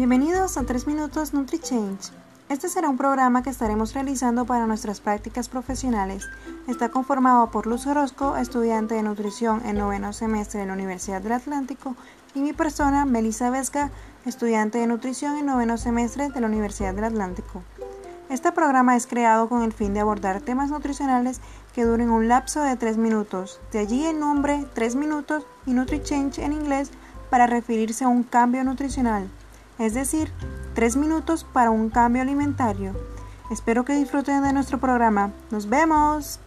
Bienvenidos a 3 Minutos NutriChange. Este será un programa que estaremos realizando para nuestras prácticas profesionales. Está conformado por Luz Orozco, estudiante de nutrición en noveno semestre de la Universidad del Atlántico, y mi persona, Melissa Vesga, estudiante de nutrición en noveno semestre de la Universidad del Atlántico. Este programa es creado con el fin de abordar temas nutricionales que duren un lapso de 3 minutos, de allí el nombre 3 minutos y NutriChange en inglés para referirse a un cambio nutricional es decir, 3 minutos para un cambio alimentario. Espero que disfruten de nuestro programa. Nos vemos.